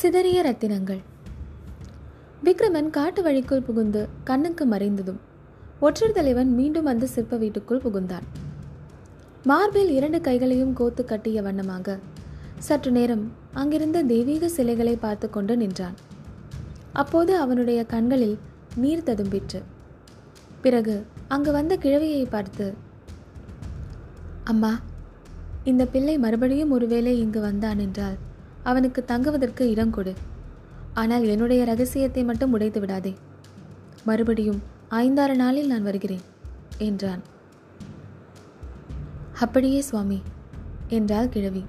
சிதறிய ரத்தினங்கள். விக்ரமன் காட்டு வழிக்குள் புகுந்து கண்ணுக்கு மறைந்ததும் ஒற்றர் தலைவன் மீண்டும் அந்த சிற்ப வீட்டுக்குள் புகுந்தான். மார்பில் இரண்டு கைகளையும் கோத்து கட்டிய வண்ணமாக சற்று நேரம் அங்கிருந்த தெய்வீக சிலைகளை பார்த்து கொண்டு நின்றான். அப்போது அவனுடைய கண்களில் நீர் ததும்பிற்று. பிறகு அங்கு வந்த கிழவியை பார்த்து அம்மா இந்த பிள்ளை மறுபடியும் ஒருவேளை இங்கு வந்தான் என்றால் அவனுக்கு தங்குவதற்கு இடம் கொடு. ஆனால் என்னுடைய ரகசியத்தை மட்டும் உடைத்து விடாதே. மறுபடியும் ஐந்தாறு நாளில் நான் வருகிறேன் என்றான். அப்படியே சுவாமி என்றாள் கிழவி.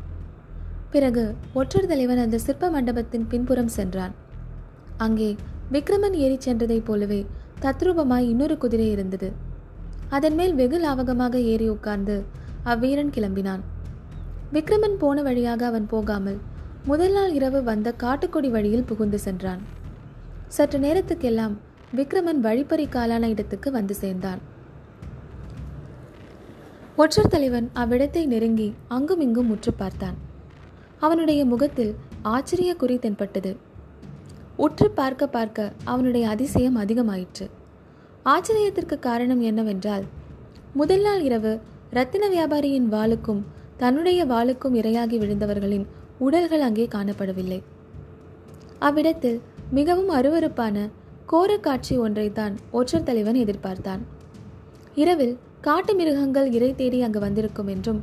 பிறகு ஒற்றர் தலைவன் அந்த சிற்ப மண்டபத்தின் பின்புறம் சென்றான். அங்கே விக்ரமன் ஏறிச் சென்றதைப் போலவே தத்ரூபமாய் இன்னொரு குதிரை இருந்தது. அதன் மேல் வெகு லாவகமாக ஏறி உட்கார்ந்து அவ்வீரன் கிளம்பினான். விக்ரமன் போன வழியாக அவன் போகாமல் முதல் நாள் இரவு வந்த காட்டுக்கொடி வழியில் புகுந்து சென்றான். சற்று நேரத்துக்கெல்லாம் விக்ரமன் வழிப்பறி காலான இடத்துக்கு வந்து சேர்ந்தான். ஒற்றர் தலைவன் அவ்விடத்தை நெருங்கி அங்கும் இங்கும் முற்று பார்த்தான். அவனுடைய முகத்தில் ஆச்சரிய குறி தென்பட்டது. உற்று பார்க்க பார்க்க அவனுடைய அதிசயம் அதிகமாயிற்று. ஆச்சரியத்திற்கு காரணம் என்னவென்றால் முதல் நாள் இரவு ரத்தின வியாபாரியின் வாளுக்கும் தன்னுடைய வாளுக்கும் இரையாகி விழுந்தவர்களின் உடல்கள் அங்கே காணப்படவில்லை. அவ்விடத்தில் மிகவும் அருவருப்பான கோர காட்சி ஒன்றைத்தான் ஒற்றர் தலைவன் எதிர்பார்த்தான். இரவில் காட்டு மிருகங்கள் இறை தேடி அங்கு வந்திருக்கும் என்றும்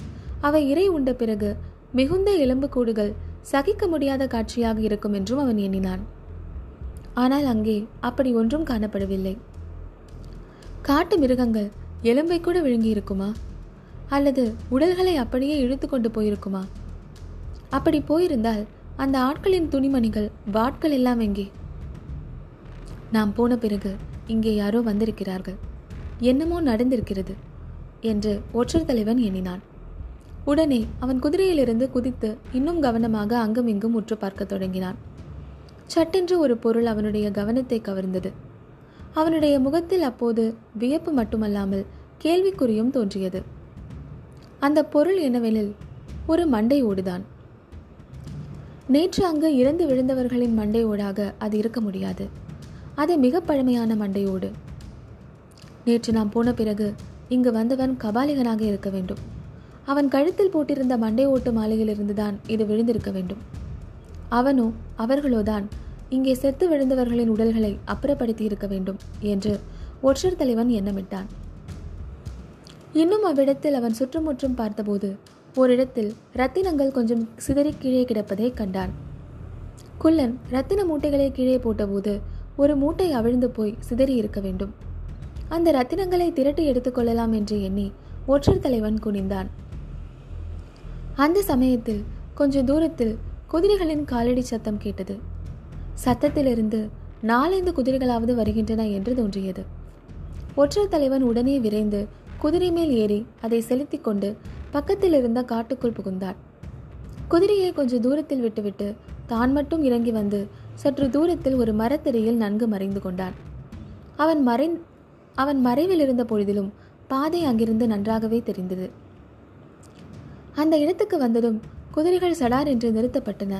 அவை இறை உண்ட பிறகு மிகுந்த எலும்புக்கூடுகள் சகிக்க முடியாத காட்சியாக இருக்கும் என்றும் அவன் எண்ணினான். ஆனால் அங்கே அப்படி ஒன்றும் காணப்படவில்லை. காட்டு மிருகங்கள் எலும்பை கூட விழுங்கி இருக்குமா அல்லது உடல்களை அப்படியே இழுத்து கொண்டு போயிருக்குமா? அப்படி போயிருந்தால் அந்த ஆட்களின் துணிமணிகள் வாட்கள் எல்லாம் எங்கே? நாம் போன பிறகு இங்கே யாரோ வந்திருக்கிறார்கள். என்னமோ நடந்திருக்கிறது என்று ஒற்றர் தலைவன் எண்ணினான். உடனே அவன் குதிரையிலிருந்து குதித்து இன்னும் கவனமாக அங்கும் இங்கும் உற்று பார்க்க தொடங்கினான். சட்டென்று ஒரு பொருள் அவனுடைய கவனத்தை கவர்ந்தது. அவனுடைய முகத்தில் அப்போது வியப்பு மட்டுமல்லாமல் கேள்விக்குறியும் தோன்றியது. அந்த பொருள் என்னவெனில் ஒரு மண்டை ஓடுதான். நேற்று அங்கு இறந்து விழுந்தவர்களின் மண்டையோடாக அது இருக்க முடியாது. அது மிக பழமையான மண்டையோடு. நேற்று நாம் போன பிறகு இங்கு வந்தவன் கபாலிகனாக இருக்க வேண்டும். அவன் கழுத்தில் போட்டிருந்த மண்டை ஓட்டு மாலையிலிருந்து தான் இது விழுந்திருக்க வேண்டும். அவனோ அவர்களோதான் இங்கே செத்து விழுந்தவர்களின் உடல்களை அப்புறப்படுத்தி இருக்க வேண்டும் என்று ஒற்றர் தலைவன் எண்ணமிட்டான். இன்னும் அவ்விடத்தில் அவன் சுற்றுமுற்றும் பார்த்தபோது ஓரிடத்தில் ரத்தினங்கள் கொஞ்சம் சிதறி கீழே கிடப்பதை கண்டான். குள்ளன் ரத்தின மூட்டைகளை கீழே போட்டபோது ஒரு மூட்டை அவிழ்ந்து போய் சிதறி இருக்க வேண்டும். அந்த ரத்தினங்களை திரட்டி எடுத்துக்கொள்ளலாம் என்று எண்ணி ஒற்றர் தலைவன் குனிந்தான். அந்த சமயத்தில் கொஞ்ச தூரத்தில் குதிரைகளின் காலடி சத்தம் கேட்டது. சத்தத்திலிருந்து நாலைந்து குதிரைகளாவது வருகின்றன என்று தோன்றியது. ஒற்றர் தலைவன் உடனே விரைந்து குதிரை மேல் ஏறி அதை செலுத்திக் கொண்டு பக்கத்தில் இருந்த காட்டுக்குள் புகுந்தார். குதிரையை கொஞ்சம் தூரத்தில் விட்டுவிட்டு தான் மட்டும் இறங்கி வந்து சற்று தூரத்தில் ஒரு மரத்தடியில் நன்கு மறைந்து கொண்டான். அவன் மறை அவன் மறைவில் இருந்த பொழுதிலும் பாதை அங்கிருந்து நன்றாகவே தெரிந்தது. அந்த இடத்துக்கு வந்ததும் குதிரைகள் சடார் என்று நிறுத்தப்பட்டன.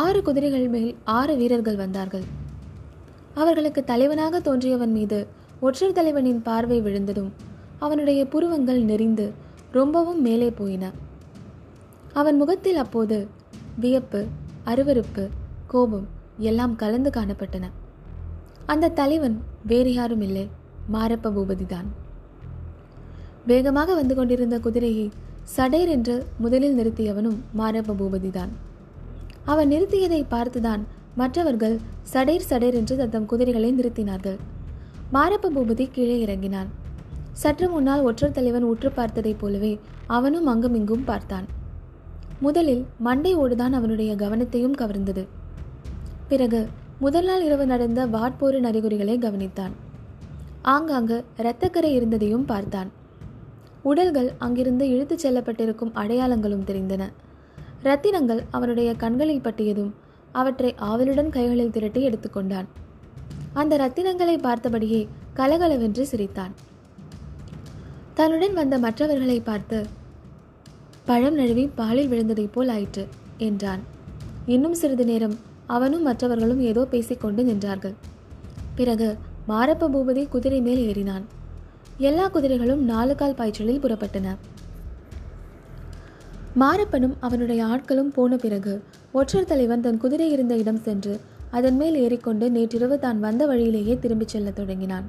ஆறு குதிரைகள் மேல் ஆறு வீரர்கள் வந்தார்கள். அவர்களுக்கு தலைவனாக தோன்றியவன் மீது ஒற்றர் தலைவனின் பார்வை விழுந்ததும் அவனுடைய புருவங்கள் நெறிந்து ரொம்பவும் மேலே போயின. அவன் முகத்தில் அப்போது வியப்பு அருவருப்பு கோபம் எல்லாம் கலந்து காணப்பட்டன. அந்த தலைவன் வேறு யாரும் இல்லை மாரப்ப பூபதிதான். வேகமாக வந்து கொண்டிருந்த குதிரையை சடேர் என்று முதலில் நிறுத்தியவனும் மாரப்ப பூபதிதான். அவன் நிறுத்தியதை பார்த்துதான் மற்றவர்கள் சடேர் சடேர் என்று தத்தம் குதிரைகளை நிறுத்தினார்கள். மாரப்ப பூபதி கீழே இறங்கினான். சற்று முன்னால் ஒற்றர் தலைவன் உற்று பார்த்ததைப் போலவே அவனும் அங்குமிங்கும் பார்த்தான். முதலில் மண்டை ஓடுதான் அவனுடைய கவனத்தையும் கவர்ந்தது. பிறகு முதல் நாள் இரவு நடந்த வாட்போரின் அறிகுறிகளை கவனித்தான். ஆங்காங்கு இரத்தக்கரை இருந்ததையும் பார்த்தான். உடல்கள் அங்கிருந்து இழுத்துச் செல்லப்பட்டிருக்கும் அடையாளங்களும் தெரிந்தன. ரத்தினங்கள் அவனுடைய கண்களில் பட்டியதும் அவற்றை ஆவலுடன் கைகளில் திரட்டி எடுத்துக்கொண்டான் அந்த ரத்தினங்களை பார்த்தபடியே கலகலவென்று சிரித்தான். தன்னுடன் வந்த மற்றவர்களை பார்த்து பழம் நழுவி பாலில் விழுந்ததைப் போல் ஆயிற்று என்றான். இன்னும் சிறிது நேரம் அவனும் மற்றவர்களும் ஏதோ பேசிக்கொண்டு நின்றார்கள். பிறகு மாரப்ப பூபதி குதிரை மேல் ஏறினான். எல்லா குதிரைகளும் நாலு கால் பாய்ச்சலில் புறப்பட்டன. மாரப்பனும் அவனுடைய ஆட்களும் போன பிறகு ஒற்றர் தலைவன் தன் குதிரை இருந்த இடம் சென்று அதன் மேல் ஏறிக்கொண்டு நேற்றிரவு தான் வந்த வழியிலேயே திரும்பிச் செல்லத் தொடங்கினான்.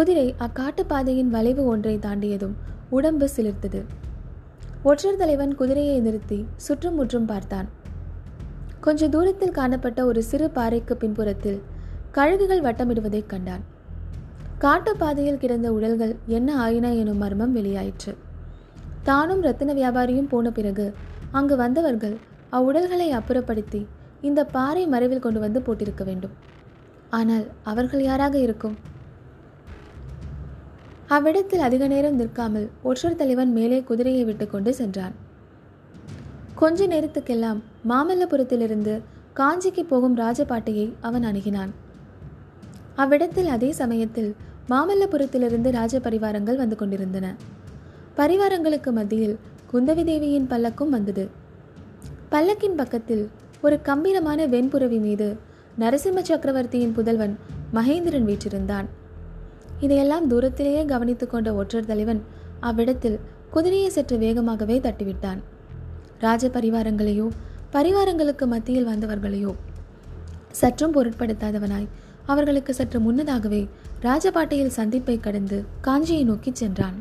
குதிரை அக்காட்டு பாதையின் வளைவு ஒன்றை தாண்டியதும் உடம்பு சிலிர்த்தது. ஒற்றர் தலைவன் குதிரையை நிறுத்தி சுற்றும் முற்றும் பார்த்தான். கொஞ்ச தூரத்தில் காணப்பட்ட ஒரு சிறு பாறைக்கு பின்புறத்தில் கழுகுகள் வட்டமிடுவதைக் கண்டான். காட்டுப்பாதையில் கிடந்த உடல்கள் என்ன ஆயின எனும் மர்மம் வெளியாயிற்று. தானும் ரத்தின வியாபாரியும் போன பிறகு அங்கு வந்தவர்கள் அவ்வுடல்களை அப்புறப்படுத்தி இந்த பாறை மறைவில் கொண்டு வந்து போட்டிருக்க வேண்டும். ஆனால் அவர்கள் யாராக இருக்கும்? அவ்விடத்தில் அதிக நேரம் நிற்காமல் ஒற்றர் தலைவன் மேலே குதிரையை விட்டுக்கொண்டு சென்றான். கொஞ்ச நேரத்துக்கெல்லாம் மாமல்லபுரத்திலிருந்து காஞ்சிக்கு போகும் ராஜபாட்டையை அவன் அணுகினான். அவ்விடத்தில் அதே சமயத்தில் மாமல்லபுரத்திலிருந்து ராஜ பரிவாரங்கள் வந்து கொண்டிருந்தன. பரிவாரங்களுக்கு மத்தியில் குந்தவி தேவியின் பல்லக்கும் வந்தது. பல்லக்கின் பக்கத்தில் ஒரு கம்பீரமான வெண்புறவி மீது நரசிம்ம சக்கரவர்த்தியின் புதல்வன் மகேந்திரன் வீற்றிருந்தான். இதையெல்லாம் தூரத்திலேயே கவனித்து கொண்ட ஒற்றர் தலைவன் அவ்விடத்தில் குதிரையை சற்று வேகமாகவே தட்டிவிட்டான். ராஜ பரிவாரங்களையோ பரிவாரங்களுக்கு மத்தியில் வந்தவர்களையோ சற்றும் பொருட்படுத்தாதவனாய் அவர்களுக்கு சற்று முன்னதாகவே ராஜபாட்டையில் சந்திப்பை கடந்து காஞ்சியை நோக்கிச் சென்றான்.